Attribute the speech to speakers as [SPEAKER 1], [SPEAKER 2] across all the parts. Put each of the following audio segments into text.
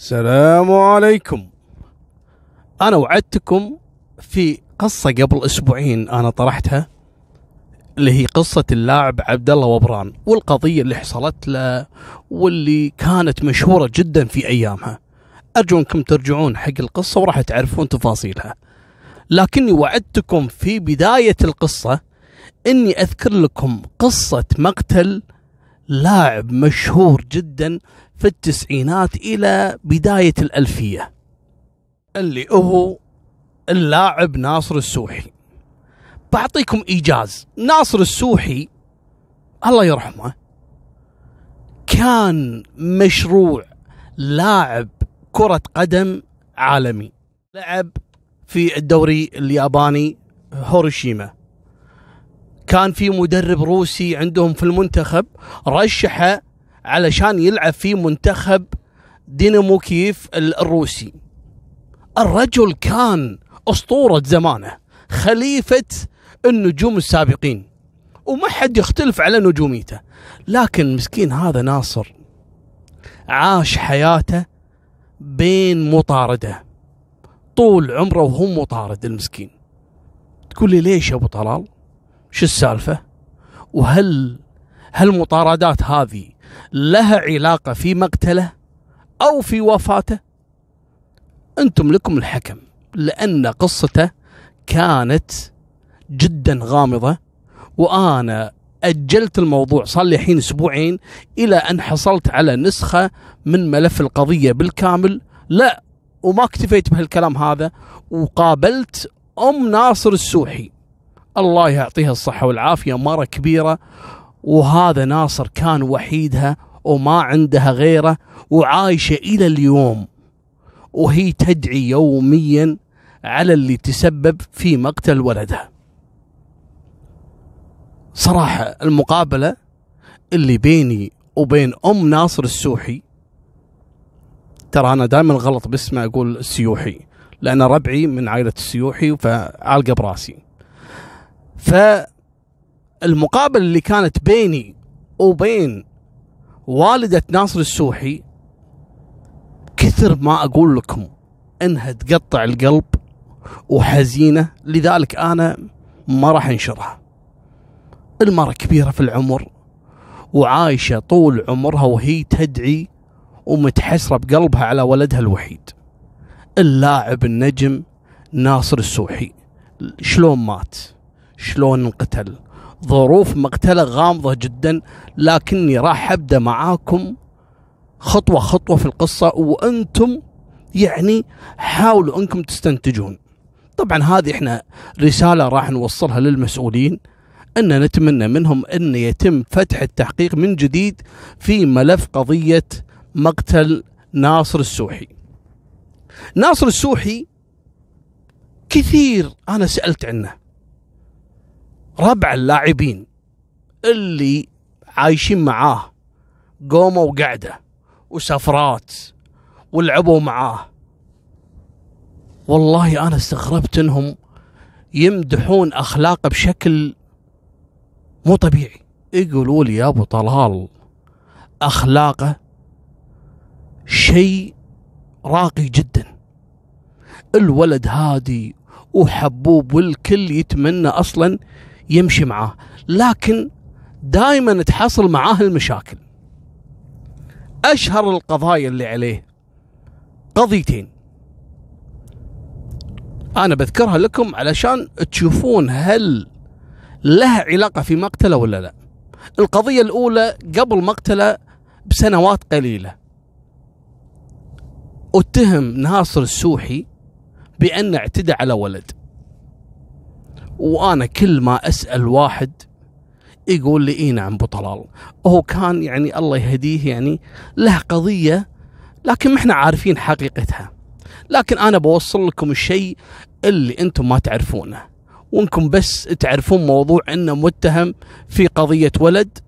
[SPEAKER 1] السلام عليكم. أنا وعدتكم في قصة قبل أسبوعين أنا طرحتها اللي هي قصة اللاعب عبد الله وبران والقضية اللي حصلت له واللي كانت مشهورة جدا في أيامها. أرجو أنكم ترجعون حق القصة وراح تعرفون تفاصيلها. لكني وعدتكم في بداية القصة أني أذكر لكم قصة مقتل لاعب مشهور جدا في التسعينات إلى بداية الألفية. اللي هو اللاعب ناصر السوحي. بعطيكم إيجاز. ناصر السوحي الله يرحمه كان مشروع لاعب كرة قدم عالمي. لعب في الدوري الياباني هوروشيما كان في مدرب روسي عندهم في المنتخب رشحه علشان يلعب في منتخب دينامو كيف الروسي. الرجل كان أسطورة زمانه خليفة النجوم السابقين وما حد يختلف على نجوميته. لكن مسكين هذا ناصر عاش حياته بين مطاردة طول عمره وهو مطارد المسكين. تقول لي ليش يا أبو طلال؟ شو السالفة؟ وهل هالمطاردات هذه لها علاقة في مقتله أو في وفاته؟ أنتم لكم الحكم لأن قصته كانت جدا غامضة وأنا أجلت الموضوع صار لي الحين أسبوعين إلى أن حصلت على نسخة من ملف القضية بالكامل. لا وما اكتفيت بهالكلام هذا وقابلت أم ناصر السوحي. الله يعطيها الصحة والعافية مرة كبيرة وهذا ناصر كان وحيدها وما عندها غيره وعايشة إلى اليوم. وهي تدعي يوميا على اللي تسبب في مقتل ولدها. صراحة المقابلة اللي بيني وبين أم ناصر السوحي ترى أنا دائما غلط باسمه أقول السيوحي لأن ربعي من عائلة السيوحي فعالقة براسي. فالمقابلة اللي كانت بيني وبين والدة ناصر السوحي كثر ما أقول لكم إنها تقطع القلب وحزينة لذلك أنا ما راح أنشرها. المرة كبيرة في العمر وعايشة طول عمرها وهي تدعي ومتحسرة بقلبها على ولدها الوحيد. اللاعب النجم ناصر السوحي. شلون مات؟ شلون انقتل؟ ظروف مقتلة غامضة جدا لكني راح أبدأ معاكم خطوة خطوة في القصة وأنتم يعني حاولوا أنكم تستنتجون. طبعا هذه إحنا رسالة راح نوصلها للمسؤولين أن نتمنى منهم أن يتم فتح التحقيق من جديد في ملف قضية مقتل ناصر السوحي. ناصر السوحي كثير أنا سألت عنه. ربع اللاعبين اللي عايشين معاه قوموا وقعده وسفرات ولعبوا معاه. والله أنا استغربت إنهم يمدحون اخلاقه بشكل مو طبيعي. يقولوا لي يا أبو طلال أخلاقه شيء راقي جدا. الولد هادي وحبوب والكل يتمنى أصلا يمشي معاه لكن دائما تحصل معاه المشاكل. أشهر القضايا اللي عليه قضيتين. أنا بذكرها لكم علشان تشوفون هل لها علاقة في مقتله ولا لا. القضية الأولى قبل مقتله بسنوات قليلة. أتهم ناصر السوحي بأن اعتدى على ولد. وأنا كل ما أسأل واحد يقول لي إي نعم أبو طلال. هو كان يعني الله يهديه يعني له قضية لكن ما إحنا عارفين حقيقتها. لكن أنا بوصل لكم الشيء اللي أنتم ما تعرفونه. وأنكم بس تعرفون موضوع إنه متهم في قضية ولد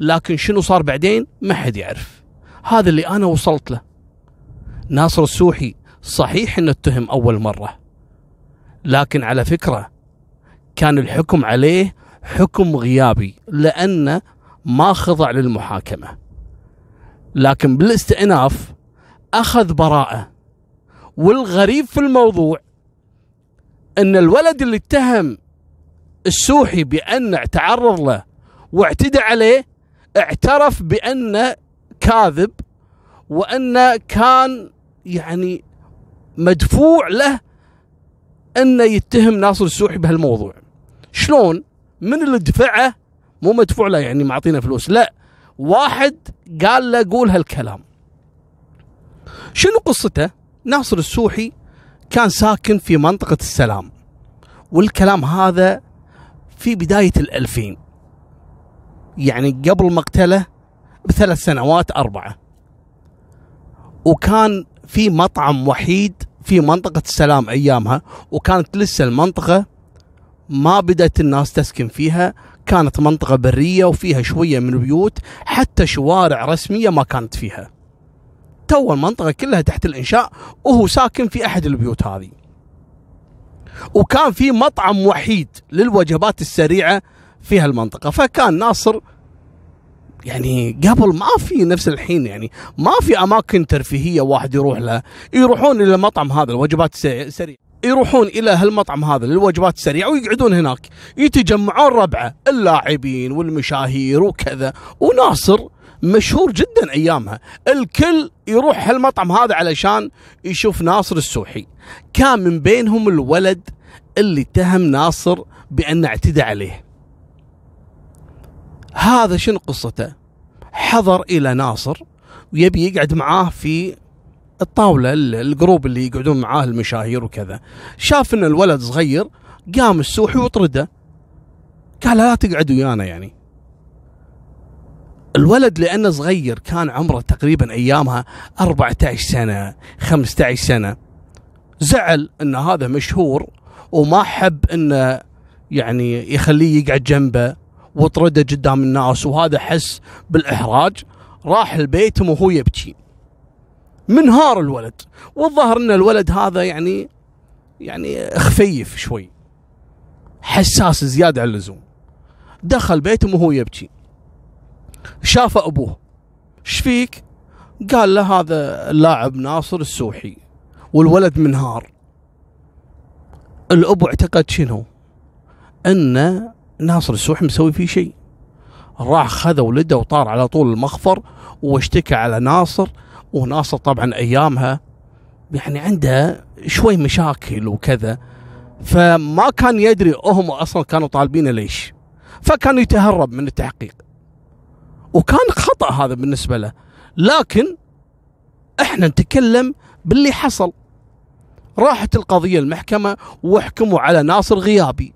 [SPEAKER 1] لكن شنو صار بعدين؟ ما حد يعرف. هذا اللي أنا وصلت له. ناصر السوحي صحيح إنه اتهم أول مرة. لكن على فكرة كان الحكم عليه حكم غيابي لأنه ما خضع للمحاكمة. لكن بالاستئناف أخذ براءة. والغريب في الموضوع إن الولد اللي اتهم السوحي بانه تعرض له واعتدى عليه اعترف بانه كاذب وانه كان يعني مدفوع له إنه يتهم ناصر السوحي بهالموضوع. شلون؟ من اللي دفعه؟ مو مدفوع له يعني معطينا فلوس. لا واحد قال له قول هالكلام. شنو قصته؟ ناصر السوحي كان ساكن في منطقة السلام والكلام هذا في بداية الألفين. يعني قبل مقتله بثلاث سنوات أربعة. وكان في مطعم وحيد في منطقة السلام أيامها وكانت لسه المنطقة ما بدأت الناس تسكن فيها. كانت منطقة برية وفيها شوية من البيوت حتى شوارع رسمية ما كانت فيها. تو المنطقة كلها تحت الإنشاء وهو ساكن في أحد البيوت هذه. وكان في مطعم وحيد للوجبات السريعة في هالمنطقة. فكان ناصر يعني قبل ما في نفس الحين يعني ما في أماكن ترفيهية واحد يروح لها. يروحون إلى المطعم هذا الوجبات السريعة. يروحون إلى هالمطعم هذا للوجبات السريعة ويقعدون هناك. يتجمعون ربعة اللاعبين والمشاهير وكذا. وناصر مشهور جدا أيامها. الكل يروح هالمطعم هذا علشان يشوف ناصر السوحي. كان من بينهم الولد اللي اتهم ناصر بانه اعتدى عليه. هذا شنو قصته؟ حضر إلى ناصر ويبي يقعد معاه في الطاولة الجروب اللي يقعدون معاه المشاهير وكذا. شاف إن الولد صغير قام السوحي وطرده قال لا تقعد ويانا يعني. الولد لأنه صغير كان عمره تقريبا أيامها 14 سنة 15 سنة. زعل إن هذا مشهور وما حب انه يعني يخليه يقعد جنبه وطرده قدام الناس. وهذا حس بالإحراج. راح البيت وهو يبكي. منهار الولد. والظاهر إن الولد هذا يعني يعني خفيف شوي. حساس زيادة عن اللزوم. دخل بيته وهو يبكي. شاف أبوه. إيش فيك؟ قال له هذا اللاعب ناصر السوحي والولد منهار. الأبو اعتقد شنو؟ إن ناصر السوحي مسوي فيه شيء. راح خذ ولده وطار على طول المخفر واشتكى على ناصر وناصر طبعا أيامها يعني عنده شوي مشاكل وكذا فما كان يدري هم أصلا كانوا طالبينه ليش. فكان يتهرب من التحقيق. وكان خطأ هذا بالنسبة له. لكن إحنا نتكلم باللي حصل. راحت القضية المحكمة وحكموا على ناصر غيابي.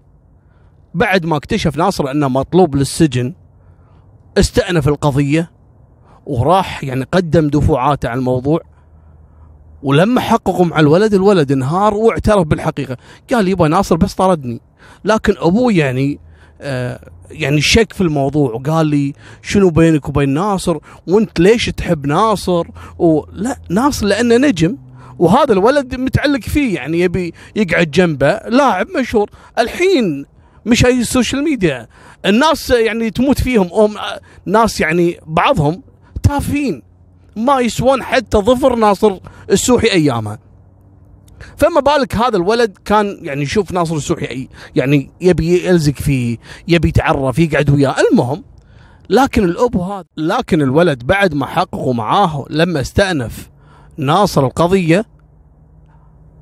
[SPEAKER 1] بعد ما اكتشف ناصر أنه مطلوب للسجن استأنف القضية. وراح يعني قدم دفوعاته على الموضوع ولما حققوا مع الولد الولد انهار واعترف بالحقيقة. قال يبا ناصر بس طردني. لكن أبوه يعني آه يعني شك في الموضوع وقال لي شنو بينك وبين ناصر؟ وأنت ليش تحب ناصر؟ ولا ناصر لأنه نجم وهذا الولد متعلق فيه يعني يبي يقعد جنبه لاعب مشهور. الحين مش هاي ال social media الناس يعني تموت فيهم. أم ناس يعني بعضهم تافهين ما يسوون حتى ظفر ناصر السوحي ايامها فما بالك هذا الولد كان يعني يشوف ناصر السوحي يعني يبي يلزق فيه يبي يتعرف يقعد وياه. المهم لكن الابو هذا لكن الولد بعد ما حققوا معاه لما استأنف ناصر القضية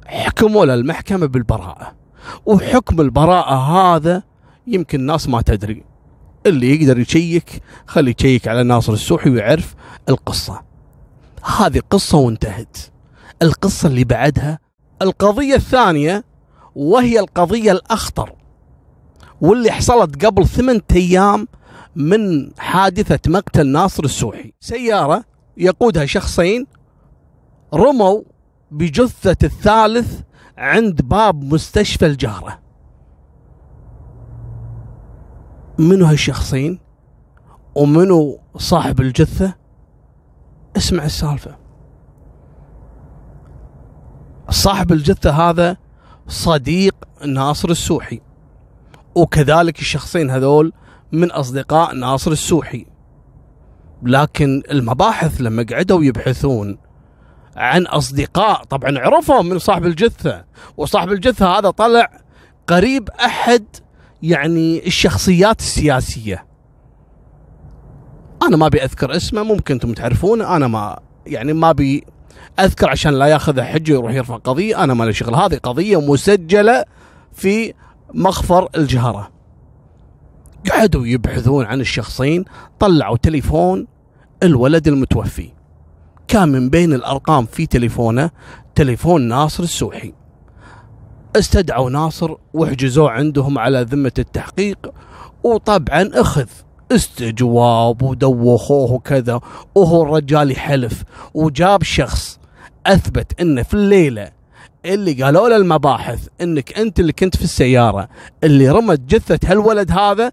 [SPEAKER 1] حكموا له المحكمة بالبراءة. وحكم البراءة هذا يمكن الناس ما تدري. اللي يقدر يشيك خلي يشيك على ناصر السوحي ويعرف القصة. هذه قصة وانتهت. القصة اللي بعدها القضية الثانية وهي القضية الأخطر واللي حصلت قبل ثمانية أيام من حادثة مقتل ناصر السوحي. سيارة يقودها شخصين رموا بجثة الثالث عند باب مستشفى الجارة منو هالشخصين ومنو صاحب الجثة؟ اسمع السالفة. صاحب الجثة هذا صديق ناصر السوحي وكذلك الشخصين هذول من أصدقاء ناصر السوحي. لكن المباحث لما قعدوا يبحثون عن أصدقاء طبعا عرفهم من صاحب الجثة وصاحب الجثة هذا طلع قريب أحد يعني الشخصيات السياسية. أنا ما أبي أذكر اسمه ممكن أنتم تعرفونه. أنا ما يعني ما أبي أذكر عشان لا ياخذ حجة يروح يرفع قضية. أنا ما لي شغل. هذه قضية مسجلة في مخفر الجهرة. قعدوا يبحثون عن الشخصين طلعوا تليفون الولد المتوفي. كان من بين الأرقام في تليفونه تليفون ناصر السوحي. استدعوا ناصر وحجزوه عندهم على ذمة التحقيق وطبعا أخذ استجواب ودوخوه وكذا وهو الرجال يحلف وجاب شخص أثبت انه في الليلة اللي قالوا له المباحث إنك أنت اللي كنت في السيارة اللي رمت جثة هالولد هذا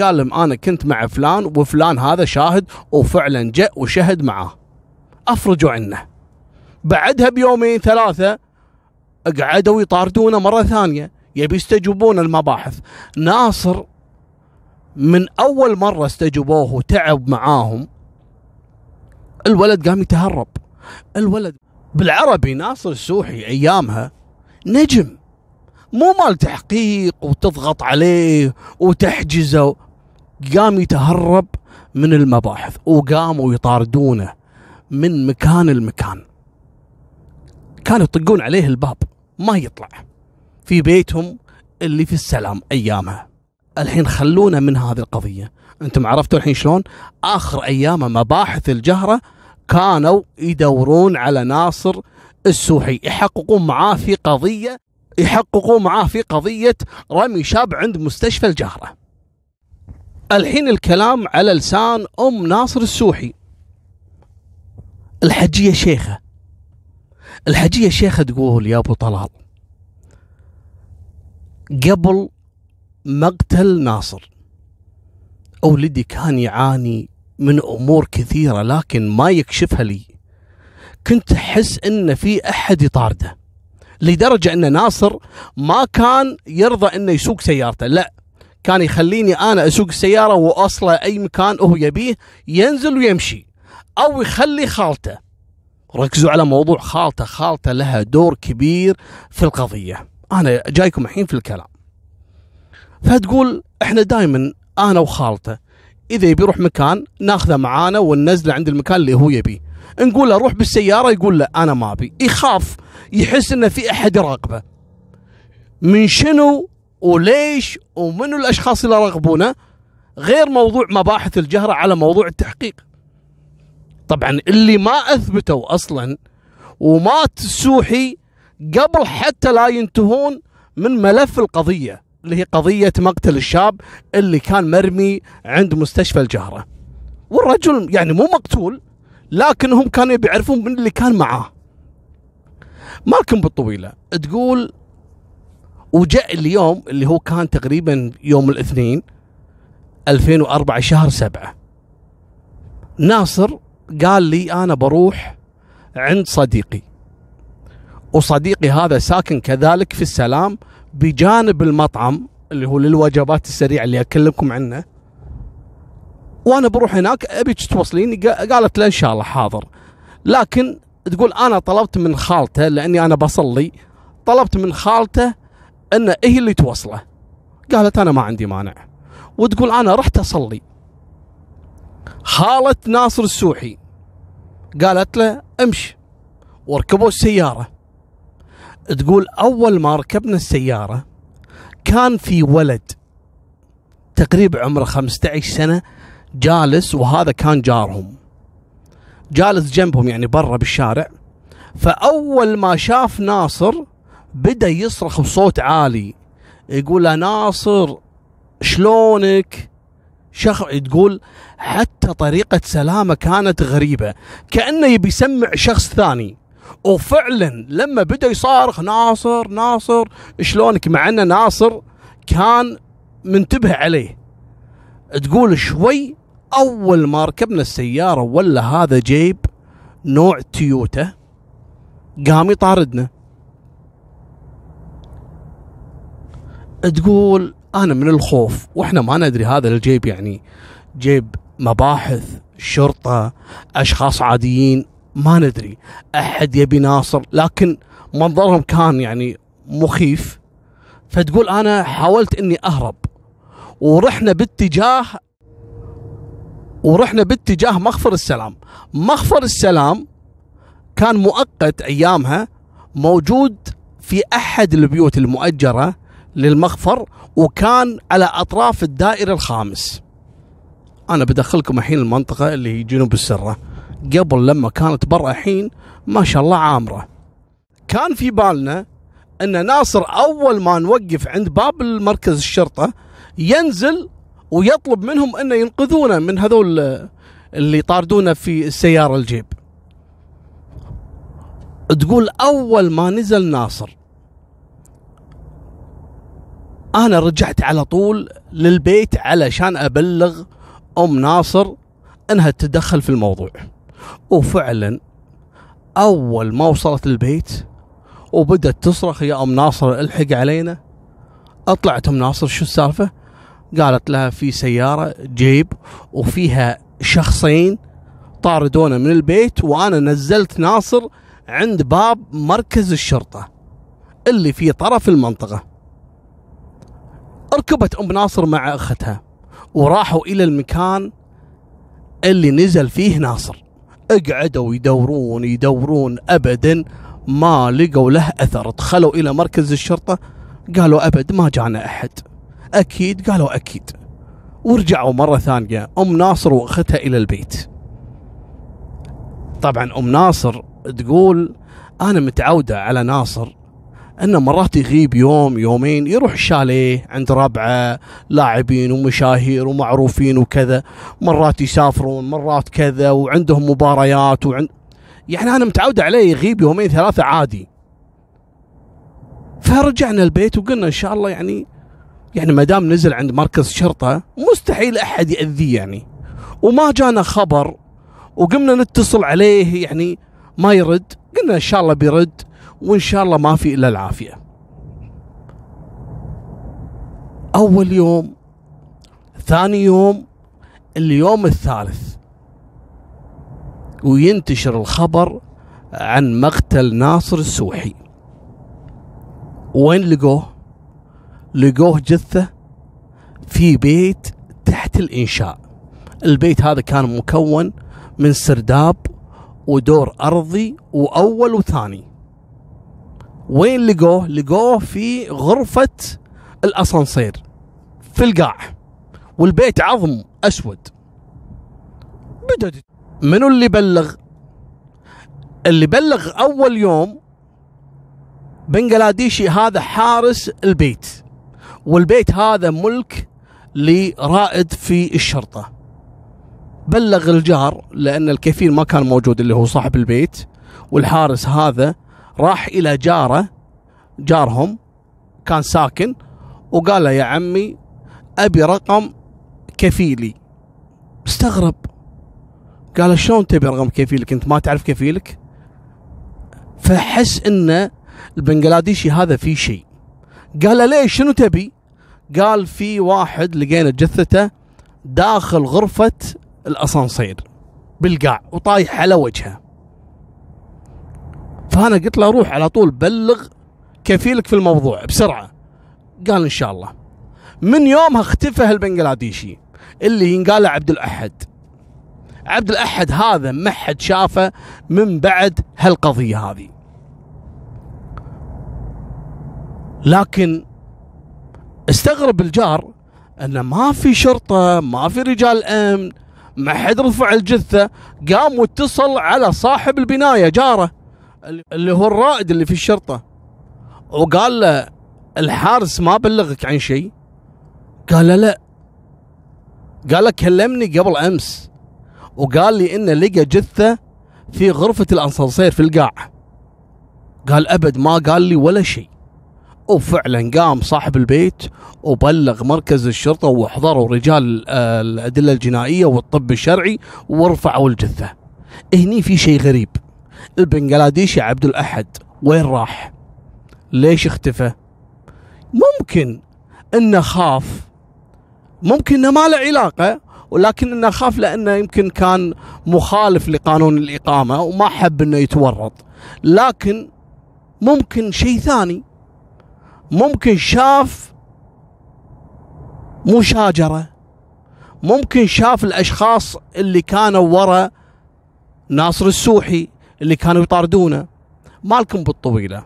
[SPEAKER 1] قال لهم أنا كنت مع فلان وفلان هذا شاهد وفعلا جاء وشهد معاه. أفرجوا عنه. بعدها بيومين ثلاثة قعدوا يطاردونه مرة ثانية. يبي يستجوبون المباحث. ناصر من أول مرة استجوبوه وتعب معاهم الولد قام يتهرب. الولد بالعربي ناصر السوحي أيامها نجم. مو مال تحقيق وتضغط عليه وتحجزه. قام يتهرب من المباحث وقاموا يطاردونه من مكان لمكان. كانوا يطقون عليه الباب. ما يطلع. في بيتهم اللي في السلام ايامها الحين خلونا من هذه القضية. أنتم عرفتوا الحين شلون؟ آخر أيام مباحث الجهرة كانوا يدورون على ناصر السوحي. يحققون معاه في قضيه يحققون معاه في قضية رمي شاب عند مستشفى الجهرة. الحين الكلام على لسان أم ناصر السوحي. الحجية شيخة. الحجية شيخة تقول يا أبو طلال قبل مقتل ناصر ولدي كان يعاني من أمور كثيرة لكن ما يكشفها لي. كنت أحس إن في أحد يطارده لدرجة إن ناصر ما كان يرضى إنه يسوق سيارته لا كان يخليني أنا أسوق السيارة وأصله أي مكان هو يبيه ينزل ويمشي أو يخلي خالته. ركزوا على موضوع خالته. خالته لها دور كبير في القضية. أنا جايكم الحين في الكلام. فتقول إحنا دائما أنا وخالته إذا يبي يروح مكان ناخذه معانا وننزله عند المكان اللي هو يبيه نقول له روح بالسيارة يقول لا أنا ما أبي. يخاف يحس إنه في أحد يراقبه. من شنو وليش ومنو الأشخاص اللي راقبونه؟ غير موضوع مباحث الجهرة على موضوع التحقيق. طبعا اللي ما أثبتوا أصلا ومات السوحي قبل حتى لا ينتهون من ملف القضية اللي هي قضية مقتل الشاب اللي كان مرمي عند مستشفى الجهرة. والرجل يعني مو مقتول لكنهم كانوا بيعرفون من اللي كان معاه. مالكم بالطويلة. تقول وجاء اليوم اللي هو كان تقريبا يوم الاثنين 2004 شهر سبعة. ناصر قال لي أنا بروح عند صديقي. وصديقي هذا ساكن كذلك في السلام بجانب المطعم اللي هو للوجبات السريعة اللي أكلمكم عنه. وأنا بروح هناك أبيك توصليني قالت له إن شاء الله حاضر. لكن تقول أنا طلبت من خالته لأني أنا بصلي طلبت من خالته أن هي اللي توصله. قالت أنا ما عندي مانع. وتقول أنا رحت أصلي. خالة ناصر السوحي. قالت له امشي وركبوا السيارة. تقول أول ما ركبنا السيارة كان في ولد تقريبا عمره 15 سنة جالس وهذا كان جارهم. جالس جنبهم يعني برا بالشارع. فأول ما شاف ناصر بدأ يصرخ بصوت عالي يقول له ناصر شلونك؟ شخ تقول حتى طريقة سلامه كانت غريبة. كأنه يبي يسمع شخص ثاني. وفعلا لما بدأ يصارخ ناصر ناصر شلونك؟ مع ان ناصر كان منتبه عليه. تقول شوي أول ما ركبنا السيارة ولا هذا جيب نوع تيوتا قام يطاردنا تقول أنا من الخوف وإحنا ما ندري هذا الجيب يعني جيب مباحث شرطة أشخاص عاديين ما ندري. أحد يبي ناصر لكن منظرهم كان يعني مخيف. فتقول أنا حاولت إني أهرب ورحنا باتجاه ورحنا باتجاه مخفر السلام. مخفر السلام كان مؤقت أيامها موجود في أحد البيوت المؤجرة. للمخفر وكان على أطراف الدائري الخامس. أنا بدخلكم الحين المنطقة اللي هي جنوب السرة. قبل لما كانت برا الحين ما شاء الله عامرة. كان في بالنا إن ناصر أول ما نوقف عند باب المركز الشرطة ينزل ويطلب منهم إنه ينقذونا من هذول اللي طاردونا في السيارة الجيب. تقول أول ما نزل ناصر أنا رجعت على طول للبيت علشان أبلغ أم ناصر إنها تتدخل في الموضوع. وفعلا أول ما وصلت البيت وبدت تصرخ يا أم ناصر الحق علينا. أطلعت أم ناصر شو السالفة؟ قالت لها في سيارة جيب وفيها شخصين طاردونا من البيت وأنا نزلت ناصر عند باب مركز الشرطة اللي في طرف المنطقة. ركبت أم ناصر مع أختها وراحوا إلى المكان اللي نزل فيه ناصر. اقعدوا يدورون يدورون ابدا ما لقوا له أثر. دخلوا إلى مركز الشرطة قالوا أبد ما جانا أحد. أكيد قالوا أكيد. ورجعوا مرة ثانية أم ناصر وأختها إلى البيت. طبعا أم ناصر تقول أنا متعودة على ناصر إنه مرات يغيب يوم يومين يروح الشاليه عند ربعة لاعبين ومشاهير ومعروفين وكذا مرات يسافرون مرات كذا وعندهم مباريات وعند يعني أنا متعود عليه يغيب يومين ثلاثة عادي. فرجعنا البيت وقلنا إن شاء الله يعني يعني ما دام نزل عند مركز شرطة مستحيل أحد ياذيه يعني. وما جانا خبر وقمنا نتصل عليه يعني ما يرد قلنا إن شاء الله بيرد. وإن شاء الله ما في إلا العافية. أول يوم ثاني يوم اليوم الثالث. وينتشر الخبر عن مقتل ناصر السوحي. وين لقوه؟ لقوه جثة في بيت تحت الإنشاء. البيت هذا كان مكون من سرداب ودور أرضي وأول وثاني. وين لقوه؟ لقوه في غرفة الأسانسير في القاع والبيت عظم أسود. بدأت منو اللي بلغ؟ اللي بلغ أول يوم بنجلاديشي هذا حارس البيت والبيت هذا ملك لرائد في الشرطة. بلغ الجار لأن الكفيل ما كان موجود اللي هو صاحب البيت والحارس هذا راح إلى جارة جارهم كان ساكن وقال له يا عمي أبي رقم كفيلي. استغرب. قال شلون تبي رقم كفيلك؟ أنت ما تعرف كفيلك؟ فحس ان البنغلاديشي هذا في شيء. قال له ليش؟ شنو تبي؟ قال في واحد لقينا جثته داخل غرفة الأسانسير بالقاع وطايح على وجهه. فأنا قلت له روح على طول بلغ كفيلك في الموضوع بسرعة. قال إن شاء الله. من يومها اختفى البنغلاديشي اللي ينقال عبد الأحد. عبد الأحد هذا ما حد شافه من بعد هالقضية هذه. لكن استغرب الجار أن ما في شرطة ما في رجال أمن ما حد رفع الجثة قام واتصل على صاحب البناية جاره. اللي هو الرائد اللي في الشرطة. وقال له الحارس ما بلغك عن شيء؟ قال له لا. قال له كلمني قبل أمس. وقال لي إنه لقى جثة في غرفة الاسانسير في القاع. قال أبد ما قال لي ولا شيء. وفعلا قام صاحب البيت وبلغ مركز الشرطة وحضروا رجال الأدلة الجنائية والطب الشرعي ورفعوا الجثة. هني في شيء غريب. البنغلاديشي عبد الأحد وين راح؟ ليش اختفى؟ ممكن إنه خاف. ممكن إنه ما له علاقة ولكن إنه خاف لأنه يمكن كان مخالف لقانون الإقامة وما حب إنه يتورط. لكن ممكن شيء ثاني. ممكن شاف مشاجرة. ممكن شاف الأشخاص اللي كانوا ورا ناصر السوحي. اللي كانوا يطاردونه. مالكم بالطويلة.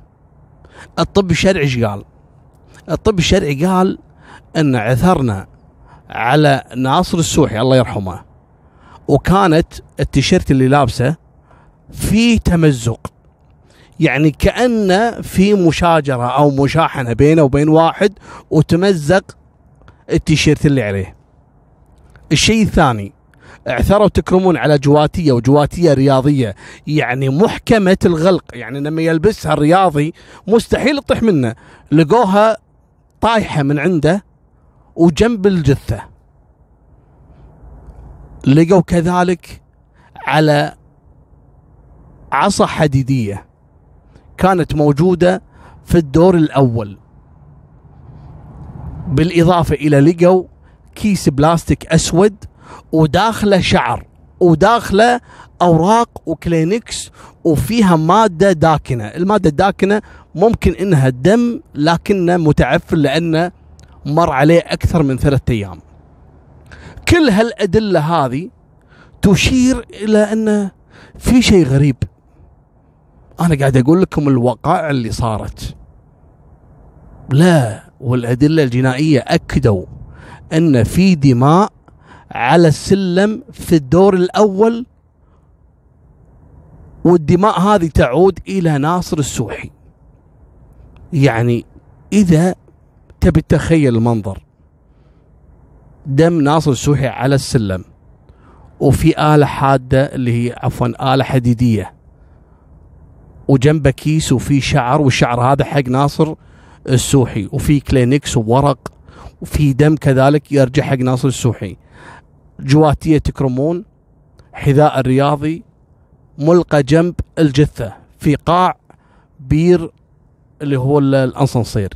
[SPEAKER 1] الطب الشرعي إيش قال؟ الطب الشرعي قال إن عثرنا على ناصر السوحي الله يرحمه وكانت التيشيرت اللي لابسه في تمزق. يعني كأن في مشاجرة أو مشاحنة بينه وبين واحد وتمزق التيشيرت اللي عليه. الشيء الثاني اعثروا تكرمون على جواتية وجواتية رياضية يعني محكمة الغلق. يعني لما يلبسها الرياضي مستحيل تطيح منه. لقوها طايحة من عنده وجنب الجثة. لقوا كذلك على عصا حديدية كانت موجودة في الدور الأول. بالإضافة إلى لقوا كيس بلاستيك أسود وداخله شعر وداخله أوراق وكلينكس وفيها مادة داكنة. المادة الداكنة ممكن إنها دم لكنه متعفن لأنه مر عليه أكثر من ثلاثة أيام. كل هالأدلة هذه تشير إلى أن في شيء غريب. أنا قاعد أقول لكم الوقائع اللي صارت. لا والأدلة الجنائية أكدوا أن في دماء على السلم في الدور الأول والدماء هذه تعود إلى ناصر السوحي. يعني إذا تبي تخيل المنظر دم ناصر السوحي على السلم وفي آلة حادة اللي هي عفوا آلة حديدية وجنبه كيس وفي شعر والشعر هذا حق ناصر السوحي وفي كلينكس وورق وفي دم كذلك يرجع حق ناصر السوحي. جواتية تكرمون حذاء الرياضي ملقى جنب الجثة في قاع بير اللي هو الأصنصير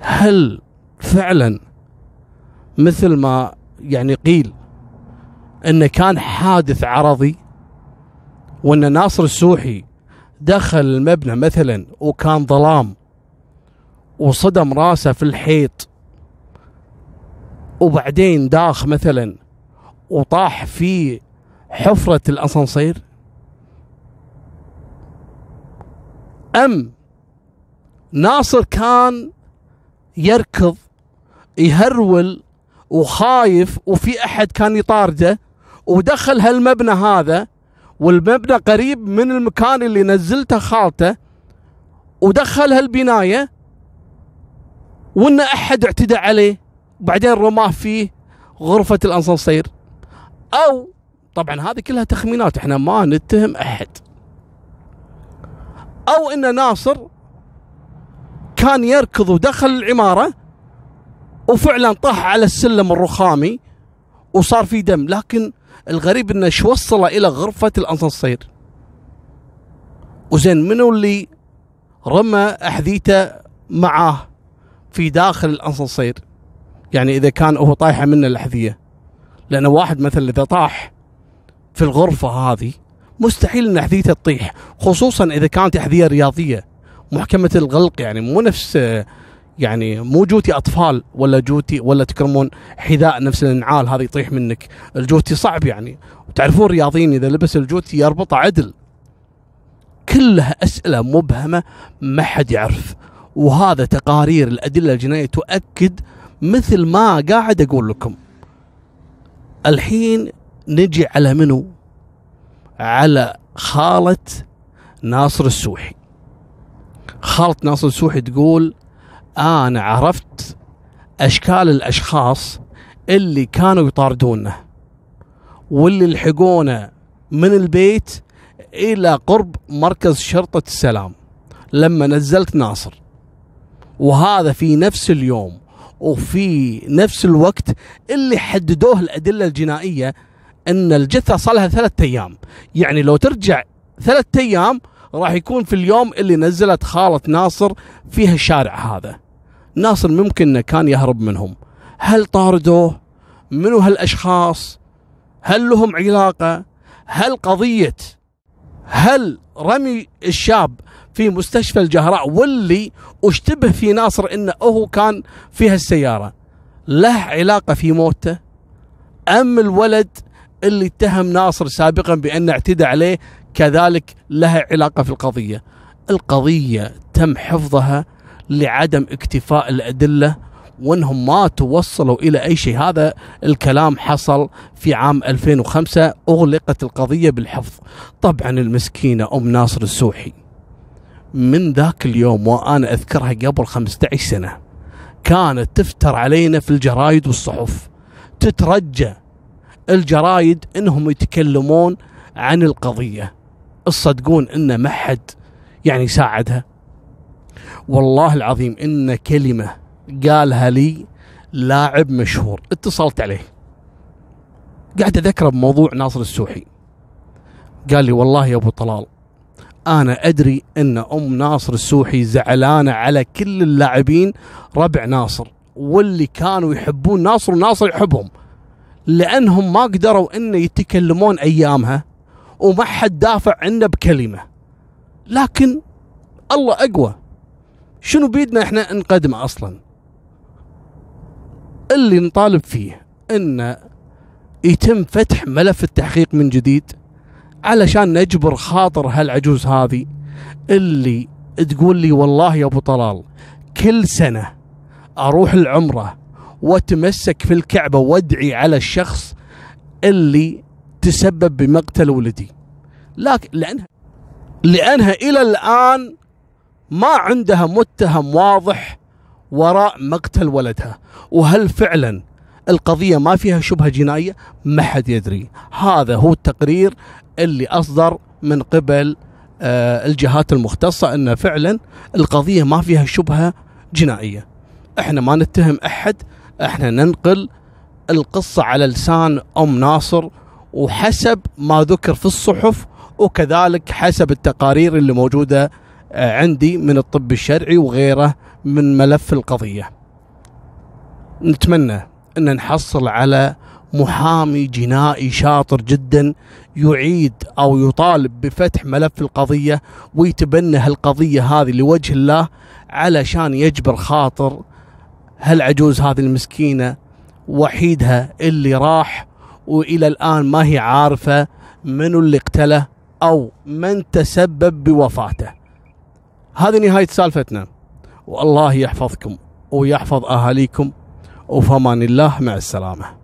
[SPEAKER 1] هل فعلا مثل ما يعني قيل إنه كان حادث عرضي وإن ناصر السوحي دخل المبنى مثلا وكان ظلام وصدم راسه في الحيط وبعدين داخ مثلا وطاح في حفرة الأسانسير؟ أم ناصر كان يركض يهرول وخايف وفي أحد كان يطارده ودخل هالمبنى هذا والمبنى قريب من المكان اللي نزلته خالته ودخل هالبناية وإن أحد اعتدى عليه. وبعدين رماه في غرفة الانصنصير أو طبعا هذه كلها تخمينات إحنا ما نتهم أحد. أو إن ناصر كان يركض ودخل العمارة وفعلا طاح على السلم الرخامي وصار في دم لكن الغريب إنه شو وصله إلى غرفة الانصنصير وزين منو اللي رمى أحذيته معاه في داخل الاسانسير يعني إذا كان هو طايحة منه الاحذيه لأن واحد مثلا إذا طاح في الغرفة هذه مستحيل إن احذيته تطيح خصوصا إذا كانت احذيه رياضية. محكمة الغلق يعني مو نفس يعني مو جوتي أطفال ولا جوتي ولا تكرمون حذاء نفس الإنعال هذا يطيح منك. الجوتي صعب يعني. وتعرفون الرياضيين إذا لبس الجوتي يربطه عدل. كلها أسئلة مبهمة ما حد يعرف. وهذا تقارير الأدلة الجنائية تؤكد مثل ما قاعد أقول لكم. الحين نجي على منو؟ على خالة ناصر السوحي. خالة ناصر السوحي تقول أنا عرفت أشكال الأشخاص اللي كانوا يطاردونه واللي لحقونا من البيت إلى قرب مركز شرطة السلام لما نزلت ناصر. وهذا في نفس اليوم. وفي نفس الوقت اللي حددوه الأدلة الجنائية أن الجثة صار لها ثلاثة أيام. يعني لو ترجع ثلاثة أيام راح يكون في اليوم اللي نزلت خالة ناصر فيها الشارع هذا. ناصر ممكن إنه كان يهرب منهم. هل طاردوه؟ منو هالأشخاص؟ هل لهم علاقة؟ هل قضية؟ هل رمي الشاب في مستشفى الجهراء واللي أشتبه في ناصر انه هو كان في هالسياره له علاقة في موته. أم الولد اللي اتهم ناصر سابقا بأن اعتدى عليه كذلك لها علاقة في القضية. القضية تم حفظها لعدم اكتفاء الأدلة وإنهم ما توصلوا إلى أي شيء. هذا الكلام حصل في عام 2005 أغلقت القضية بالحفظ. طبعا المسكينة أم ناصر السوحي. من ذاك اليوم وأنا أذكرها قبل 15 سنة كانت تفتر علينا في الجرايد والصحف تترجى الجرايد إنهم يتكلمون عن القضية. تصدقون إن ما حد يعني ساعدها. والله العظيم إن كلمة قالها لي لاعب مشهور اتصلت عليه. قاعد أذكره بموضوع ناصر السوحي. قال لي والله يا أبو طلال أنا أدري أن أم ناصر السوحي زعلانة على كل اللاعبين ربع ناصر واللي كانوا يحبون ناصر وناصر يحبهم لأنهم ما قدروا أن يتكلمون أيامها وما حد دافع عنه بكلمة. لكن الله أقوى. شنو بيدنا إحنا نقدمه أصلا؟ اللي نطالب فيه أن يتم فتح ملف التحقيق من جديد علشان نجبر خاطر هالعجوز هذه. اللي تقول لي والله يا أبو طلال كل سنة أروح العمرة وأتمسك في الكعبة وأدعي على الشخص اللي تسبب بمقتل ولدي. لكن لانها لأنها إلى الآن ما عندها متهم واضح وراء مقتل ولدها. وهل فعلا القضية ما فيها شبهة جنائية ما حد يدري. هذا هو التقرير اللي أصدر من قبل آه، الجهات المختصة إن فعلا القضية ما فيها شبهة جنائية. إحنا ما نتهم أحد إحنا ننقل القصة على لسان أم ناصر وحسب ما ذكر في الصحف وكذلك حسب التقارير اللي موجودة آه، عندي من الطب الشرعي وغيره من ملف القضية. نتمنى. أن نحصل على محامي جنائي شاطر جدا يعيد أو يطالب بفتح ملف القضية ويتبنى هالقضية هذه لوجه الله علشان يجبر خاطر هالعجوز هذه المسكينة وحيدها اللي راح وإلى الآن ما هي عارفة منو اللي اقتله أو من تسبب بوفاته. هذه نهاية سالفتنا والله يحفظكم ويحفظ أهاليكم وفمان الله مع السلامة.